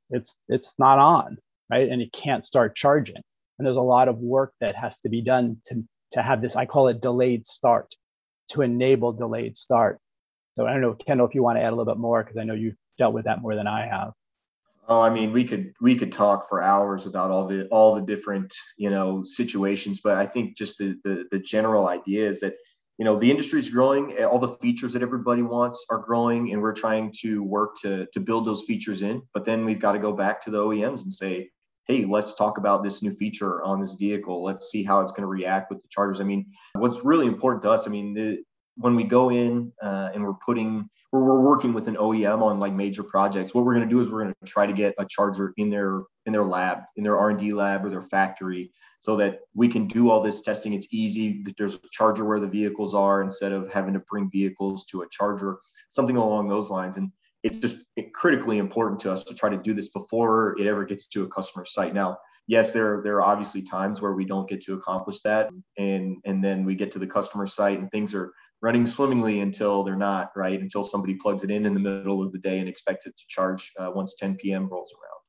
it's it's not on, right? And it can't start charging. And there's a lot of work that has to be done to, to have this, I call it delayed start, to enable delayed start. So I don't know, Kendall, if you want to add a little bit more, because I know you've dealt with that more than I have. Oh, I mean, we could we could talk for hours about all the all the different you know situations, but I think just the the, the general idea is that you know the industry is growing, eh, all the features that everybody wants are growing, and we're trying to work to to build those features in. But then we've got to go back to the OEMs and say, hey, let's talk about this new feature on this vehicle. Let's see how it's going to react with the chargers. I mean, what's really important to us, I mean, the, when we go in uh, and we're putting we're, we're working with an OEM on like major projects, what we're going to do is we're going to try to get a charger in their in their lab, in their R&D lab or their factory, so that we can do all this testing. It's easy. There's a charger where the vehicles are instead of having to bring vehicles to a charger, something along those lines. And it's just critically important to us to try to do this before it ever gets to a customer site. Now, yes, there there are obviously times where we don't get to accomplish that, and and then we get to the customer site and things are running swimmingly until they're not right until somebody plugs it in in the middle of the day and expects it to charge uh, once 10 p.m. rolls around.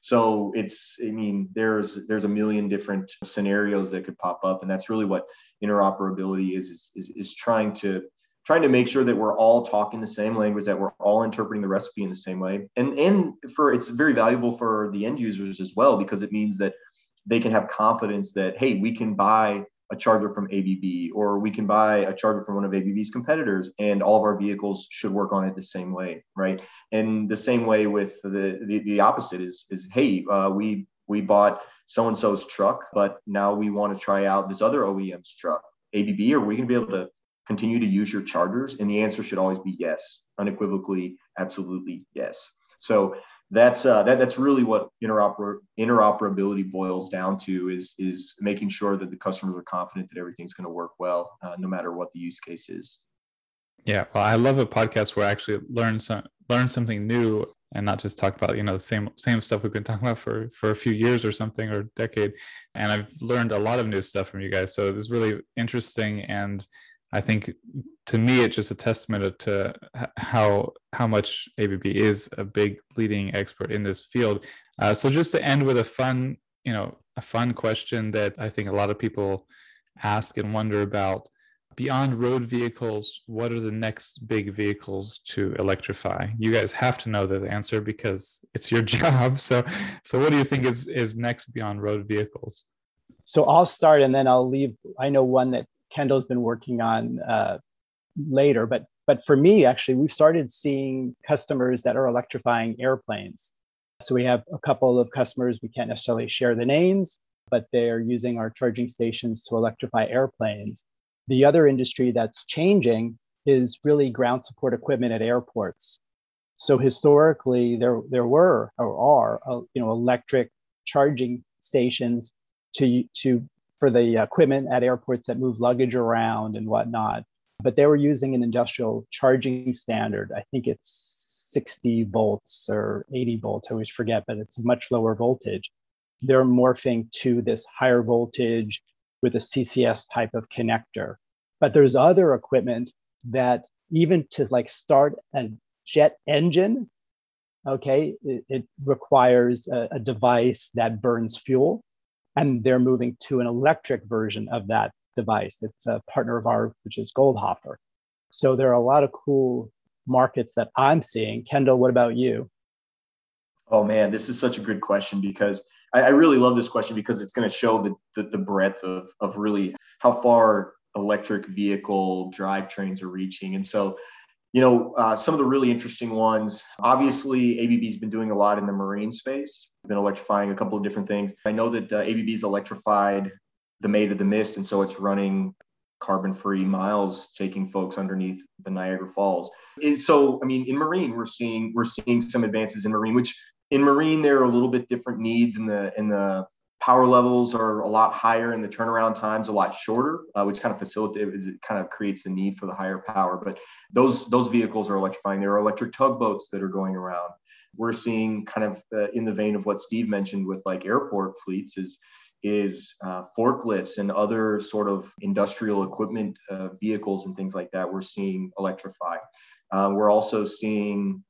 So it's I mean there's there's a million different scenarios that could pop up, and that's really what interoperability is is is, is trying to trying to make sure that we're all talking the same language that we're all interpreting the recipe in the same way and and for it's very valuable for the end users as well because it means that they can have confidence that hey we can buy a charger from ABB or we can buy a charger from one of ABB's competitors and all of our vehicles should work on it the same way right and the same way with the the, the opposite is is hey uh, we we bought so and so's truck but now we want to try out this other OEM's truck ABB are we going to be able to continue to use your chargers? And the answer should always be yes, unequivocally, absolutely yes. So that's uh, that, that's really what interoper- interoperability boils down to is is making sure that the customers are confident that everything's going to work well, uh, no matter what the use case is. Yeah, well, I love a podcast where I actually learn some learn something new and not just talk about you know the same same stuff we've been talking about for for a few years or something or decade. And I've learned a lot of new stuff from you guys, so it's really interesting and I think to me it's just a testament to how how much ABB is a big leading expert in this field. Uh, so just to end with a fun, you know, a fun question that I think a lot of people ask and wonder about. Beyond road vehicles what are the next big vehicles to electrify? You guys have to know this answer because it's your [LAUGHS] job. So so what do you think is is next beyond road vehicles? So i'll start and then i'll leave i know one that Kendall's been working on uh, later. But but for me, actually, we've started seeing customers that are electrifying airplanes. So we have a couple of customers we can't necessarily share the names, but they're using our charging stations to electrify airplanes. The other industry that's changing is really ground support equipment at airports. So historically, there there were or are uh, you know electric charging stations to to for the equipment at airports that move luggage around and whatnot. But they were using an industrial charging standard. I think it's 60 volts or 80 volts. I always forget, but it's much lower voltage. They're morphing to this higher voltage with a CCS type of connector. But there's other equipment that even to like start a jet engine, okay, it, it requires a, a device that burns fuel and they're moving to an electric version of that device. It's a partner of ours, which is Goldhofer. So there are a lot of cool markets that I'm seeing. Kendall, what about you? Oh man, this is such a good question because I, I really love this question because it's going to show the, the, the breadth of of really how far electric vehicle drivetrains are reaching. And so you know, uh, some of the really interesting ones. Obviously, ABB's been doing a lot in the marine space. Been electrifying a couple of different things. I know that uh, ABB's electrified the Maid of the Mist, and so it's running carbon-free miles, taking folks underneath the Niagara Falls. And so, I mean, in marine, we're seeing we're seeing some advances in marine, which in marine there are a little bit different needs in the in the power levels are a lot higher and the turnaround times a lot shorter, uh, which kind of facilitates, it kind of creates the need for the higher power. But those those vehicles are electrifying. There are electric tugboats that are going around. We're seeing kind of uh, in the vein of what Steve mentioned with like airport fleets is is uh, forklifts and other sort of industrial equipment uh, vehicles and things like that. We're seeing electrify. Uh, we're also seeing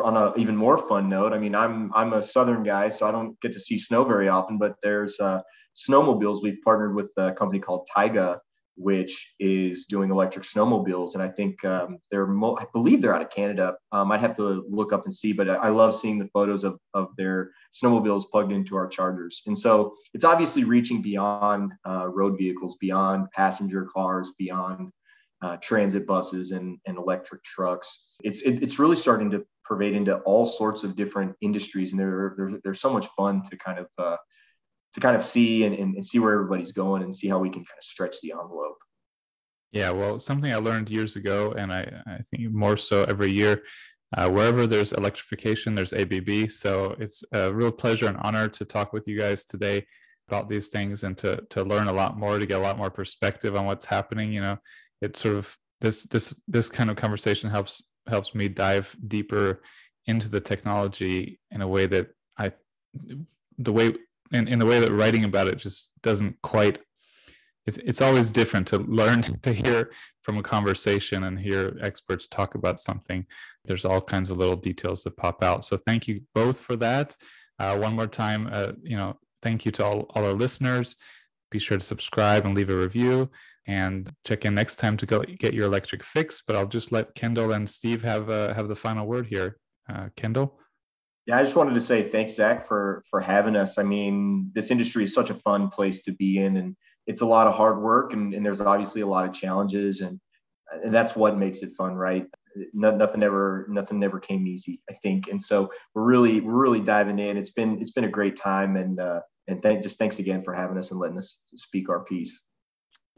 on an even more fun note, I mean, I'm I'm a southern guy, so I don't get to see snow very often. But there's uh, snowmobiles. We've partnered with a company called Taiga, which is doing electric snowmobiles, and I think um, they're mo- I believe they're out of Canada. Um, I'd have to look up and see, but I, I love seeing the photos of of their snowmobiles plugged into our chargers. And so it's obviously reaching beyond uh, road vehicles, beyond passenger cars, beyond uh, transit buses and, and electric trucks. It's it, it's really starting to pervade into all sorts of different industries, and they're they're, they're so much fun to kind of uh, to kind of see and, and, and see where everybody's going and see how we can kind of stretch the envelope. Yeah, well, something I learned years ago, and I, I think more so every year, uh, wherever there's electrification, there's ABB. So it's a real pleasure and honor to talk with you guys today about these things and to to learn a lot more, to get a lot more perspective on what's happening. You know, it's sort of this this this kind of conversation helps helps me dive deeper into the technology in a way that I the way in, in the way that writing about it just doesn't quite it's it's always different to learn [LAUGHS] to hear from a conversation and hear experts talk about something. There's all kinds of little details that pop out. So thank you both for that. Uh, one more time uh, you know thank you to all, all our listeners. Be sure to subscribe and leave a review and check in next time to go get your electric fix. But I'll just let Kendall and Steve have uh, have the final word here. Uh, Kendall. Yeah, I just wanted to say thanks, Zach, for for having us. I mean, this industry is such a fun place to be in, and it's a lot of hard work, and, and there's obviously a lot of challenges, and and that's what makes it fun, right? No, nothing ever nothing ever came easy, I think, and so we're really we're really diving in. It's been it's been a great time, and uh, and thank just thanks again for having us and letting us speak our piece.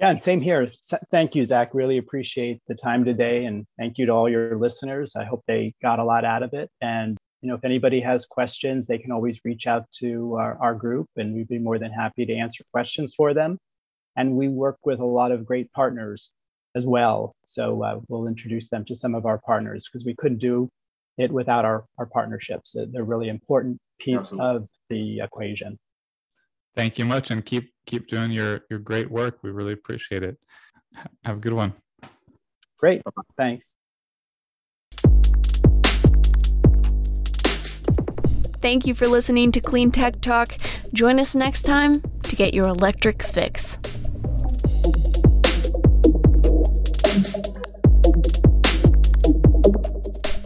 Yeah, and same here. Thank you, Zach. Really appreciate the time today, and thank you to all your listeners. I hope they got a lot out of it. And you know, if anybody has questions, they can always reach out to our, our group, and we'd be more than happy to answer questions for them. And we work with a lot of great partners as well. So uh, we'll introduce them to some of our partners because we couldn't do it without our, our partnerships. They're a really important piece Absolutely. of the equation. Thank you much, and keep keep doing your your great work. We really appreciate it. Have a good one. Great. Thanks. Thank you for listening to Clean Tech Talk. Join us next time to get your electric fix.